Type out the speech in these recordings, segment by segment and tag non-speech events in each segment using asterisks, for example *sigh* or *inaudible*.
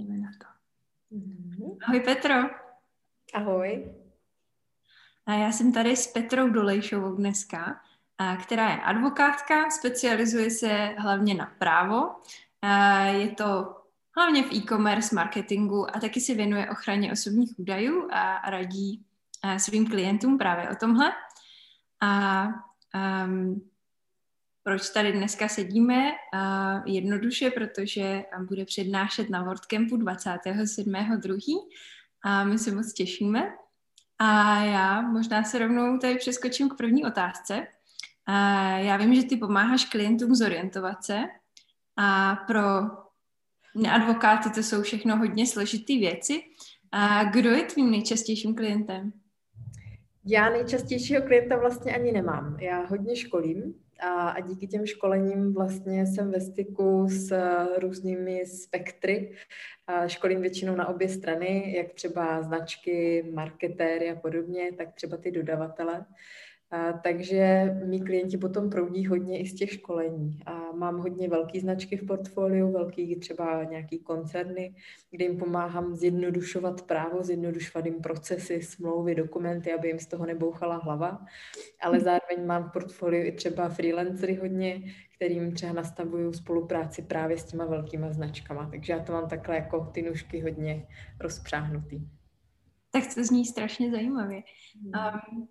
jdeme na to. Mm-hmm. Ahoj Petro. Ahoj. A já jsem tady s Petrou Dolejšovou dneska, která je advokátka, specializuje se hlavně na právo. Je to hlavně v e-commerce marketingu a taky se věnuje ochraně osobních údajů a radí svým klientům právě o tomhle. A um, proč tady dneska sedíme? Jednoduše, protože bude přednášet na WordCampu 27.2. a my se moc těšíme. A já možná se rovnou tady přeskočím k první otázce. Já vím, že ty pomáháš klientům zorientovat se a pro advokáty to jsou všechno hodně složitý věci. A kdo je tvým nejčastějším klientem? Já nejčastějšího klienta vlastně ani nemám. Já hodně školím a, a díky těm školením vlastně jsem ve styku s různými spektry. A školím většinou na obě strany, jak třeba značky, marketéry a podobně, tak třeba ty dodavatele. A, takže mý klienti potom proudí hodně i z těch školení. A mám hodně velký značky v portfoliu, velký třeba nějaký koncerny, kde jim pomáhám zjednodušovat právo, zjednodušovat jim procesy, smlouvy, dokumenty, aby jim z toho nebouchala hlava. Ale hmm. zároveň mám v portfoliu i třeba freelancery hodně, kterým třeba nastavuju spolupráci právě s těma velkýma značkama. Takže já to mám takhle jako ty nůžky hodně rozpřáhnutý. Tak to zní strašně zajímavě. Um,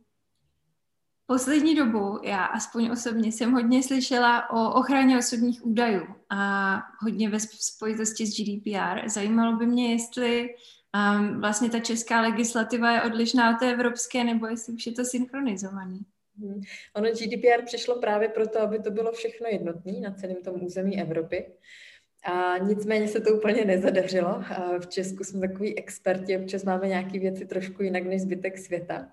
Poslední dobu, já aspoň osobně, jsem hodně slyšela o ochraně osobních údajů a hodně ve spojitosti s GDPR. Zajímalo by mě, jestli um, vlastně ta česká legislativa je odlišná od té evropské, nebo jestli už je to synchronizovaný. Hmm. Ono GDPR přišlo právě proto, aby to bylo všechno jednotné na celém tom území Evropy. A nicméně se to úplně nezadařilo. V Česku jsme takový experti, občas máme nějaké věci trošku jinak než zbytek světa.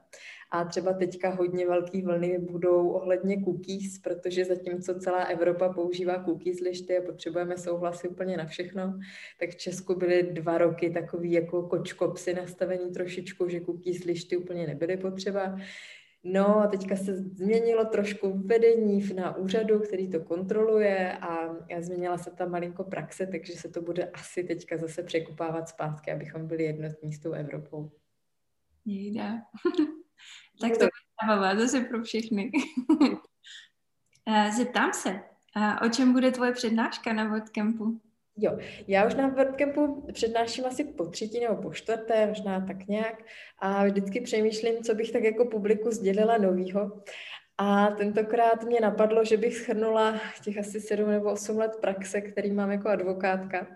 A třeba teďka hodně velké vlny budou ohledně cookies, protože zatímco celá Evropa používá cookies lišty a potřebujeme souhlasy úplně na všechno, tak v Česku byly dva roky takový jako kočkopsy nastavení trošičku, že cookies lišty úplně nebyly potřeba. No a teďka se změnilo trošku vedení na úřadu, který to kontroluje a změnila se ta malinko praxe, takže se to bude asi teďka zase překupávat zpátky, abychom byli jednotní s tou Evropou. Jde. *laughs* tak to bude zábava zase pro všechny. *laughs* Eh, zeptám se, eh, o čem bude tvoje přednáška na WordCampu? Jo, já už na WordCampu přednáším asi po třetí nebo po čtvrté, možná tak nějak a vždycky přemýšlím, co bych tak jako publiku sdělila novýho. A tentokrát mě napadlo, že bych schrnula těch asi sedm nebo osm let praxe, který mám jako advokátka.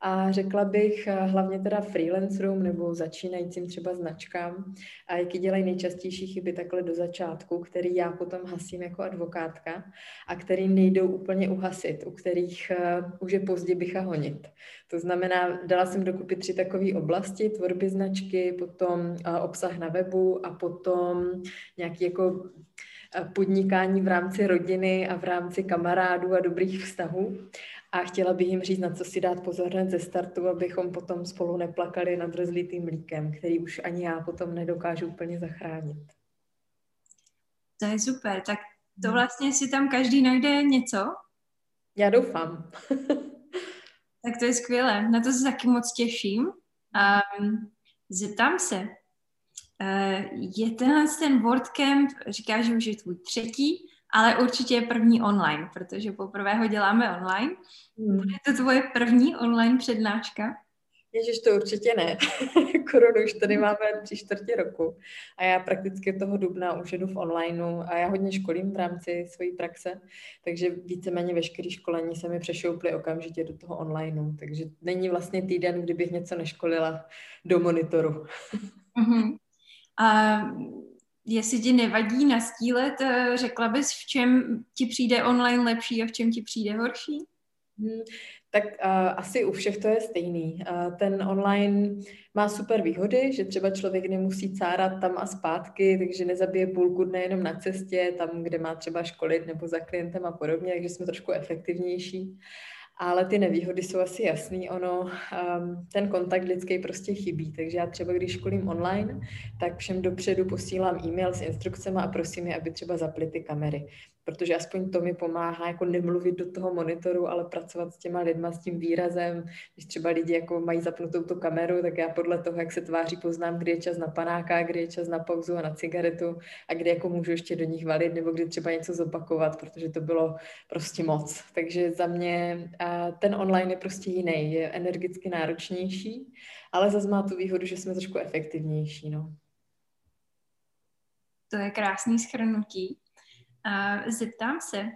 A řekla bych eh, hlavně teda freelancerům nebo začínajícím třeba značkám, a jaký dělají nejčastější chyby takhle do začátku, který já potom hasím jako advokátka a který nejdou úplně uhasit, u kterých uh, už je pozdě bycha honit. To znamená, dala jsem dokupy tři takové oblasti, tvorby značky, potom uh, obsah na webu a potom nějaký jako podnikání v rámci rodiny a v rámci kamarádů a dobrých vztahů a chtěla bych jim říct, na co si dát pozor hned ze startu, abychom potom spolu neplakali nad rozlitým mlíkem, který už ani já potom nedokážu úplně zachránit. To je super, tak to vlastně si tam každý najde něco? Já doufám. *laughs* tak to je skvělé, na to se taky moc těším. Um, zeptám se, je tenhle ten WordCamp, říká, že už je tvůj třetí, ale určitě je první online, protože poprvé ho děláme online. Hmm. Bude to tvoje první online přednáška? Ježiš, to určitě ne. *laughs* Korunu už tady máme tři čtvrtě roku a já prakticky toho dubna už jedu v onlineu a já hodně školím v rámci své praxe, takže víceméně veškeré školení se mi přešouply okamžitě do toho onlineu, takže není vlastně týden, kdybych něco neškolila do monitoru. uh-huh. A jestli ti nevadí nastílet, eh, řekla bys, v čem ti přijde online lepší a v čem ti přijde horší? Hmm, tak uh, asi u všech to je stejný. Uh, ten online má super výhody, že třeba člověk nemusí cárat tam a zpátky, takže nezabije půlku dne jenom na cestě, tam, kde má třeba školit nebo za klientem a podobně, takže jsme trošku efektivnější ale ty nevýhody jsou asi jasný. Ono, um, ten kontakt lidský prostě chybí, takže já třeba, když školím online, tak všem dopředu posílám e-mail s instrukcemi a prosím je, aby třeba zapli ty kamery. Protože aspoň to mi pomáhá jako nemluvit do toho monitoru, ale pracovat s těma lidma, s tím výrazem. Když třeba lidi jako mají zapnutou tu kameru, tak já podle toho, jak se tváří, poznám, kdy je čas na panáka, kdy je čas na pauzu a na cigaretu a kdy jako můžu ještě do nich valit nebo kdy třeba něco zopakovat, protože to bylo prostě moc. Takže za mě ten online je prostě jiný, je energicky náročnější, ale zase má tu výhodu, že jsme trošku efektivnější. No. To je krásný schrnutí. Zeptám se,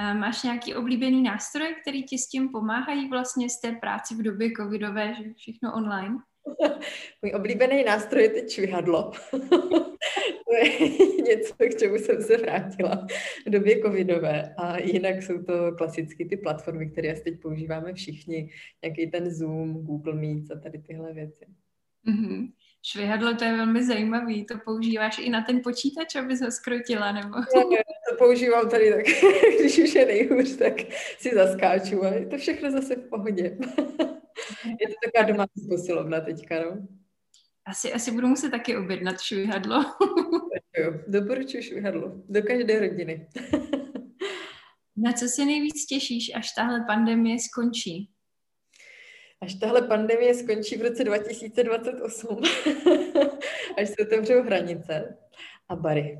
máš nějaký oblíbený nástroj, který ti s tím pomáhají vlastně z té práci v době covidové, že všechno online? *laughs* Můj oblíbený nástroj je teď čvihadlo. *laughs* to je *laughs* něco, k čemu jsem se vrátila v době covidové. A jinak jsou to klasicky ty platformy, které asi teď používáme všichni. Nějaký ten Zoom, Google Meet a tady tyhle věci. Mm-hmm. Švihadlo, to je velmi zajímavý. To používáš i na ten počítač, aby ho skrotila, nebo? *laughs* Ne, ne, to používám tady tak, *laughs* když už je nejhůř, tak si zaskáču a je to všechno zase v pohodě. *laughs* je to taková domácí posilovna teďka, no. Asi, asi budu muset taky objednat švihadlo. jo, doporučuji švihadlo. Do každé rodiny. Na co se nejvíc těšíš, až tahle pandemie skončí? Až tahle pandemie skončí v roce 2028, *laughs* až se otevřou hranice a bary.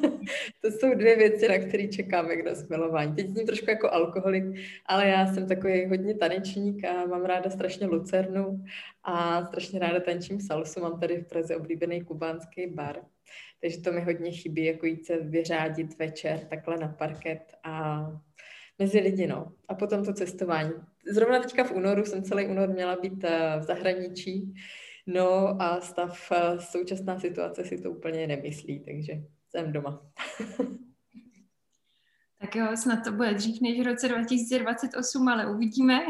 *laughs* to jsou dvě věci, na které čekáme k nasmilování. Teď zní trošku jako alkoholik, ale já jsem takový hodně tanečník a mám ráda strašně lucernu a strašně ráda tančím salsu. Mám tady v Praze oblíbený kubánský bar. Takže to mi hodně chybí, jako jít se vyřádit večer takhle na parket a mezi lidi, no. A potom to cestování. Zrovna teďka v únoru jsem celý únor měla být eh, v zahraničí, no a stav, eh, současná situace si to úplně nemyslí, takže jsem doma. *laughs* tak jo, snad to bude dřív než v roce 2028, ale uvidíme.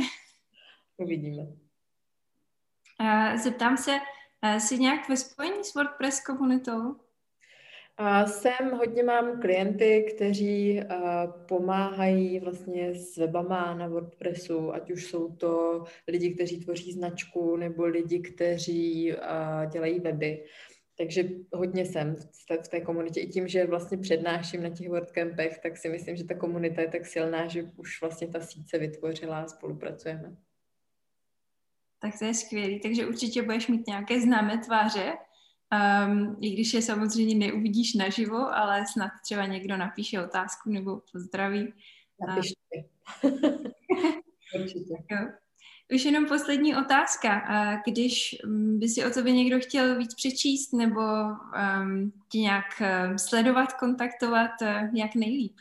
*laughs* Uvidíme. Zeptám se, jsi nějak ve spojení s WordPress komunitou? A sem hodně mám klienty, kteří pomáhají vlastně s webama na WordPressu, ať už jsou to lidi, kteří tvoří značku, nebo lidi, kteří dělají weby. Takže hodně jsem v té, v té komunitě. I tím, že vlastně přednáším na těch WordCampech, tak si myslím, že ta komunita je tak silná, že už vlastně ta síť se vytvořila a spolupracujeme. Tak to je skvělý. Takže určitě budeš mít nějaké známé tváře, Um, I když je samozřejmě neuvidíš naživo, ale snad třeba někdo napíše otázku nebo pozdraví. Napište. Určitě. *laughs* Jo. Už jenom poslední otázka. Když mm, by si o tobě někdo chtěl víc přečíst nebo um, tě nějak sledovat, kontaktovat, eh, jak nejlíp?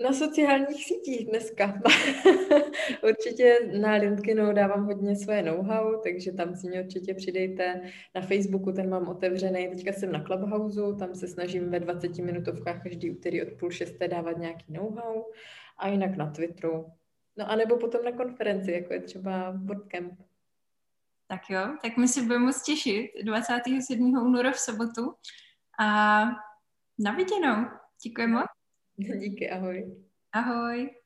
Na sociálních sítích dneska. *laughs* určitě na LinkedInu dávám hodně svoje know-how, takže tam si mě určitě přidejte. Na Facebooku ten mám otevřený, teďka jsem na Clubhouse, tam se snažím ve 20 minutovkách každý úterý od půl šesté dávat nějaký know-how a jinak na Twitteru. No a nebo potom na konferenci, jako je třeba WordCamp. Tak jo, tak my si budeme moc těšit 27. února v sobotu a na viděnou. Děkujeme moc. *laughs* Díky, ahoj. Ahoj.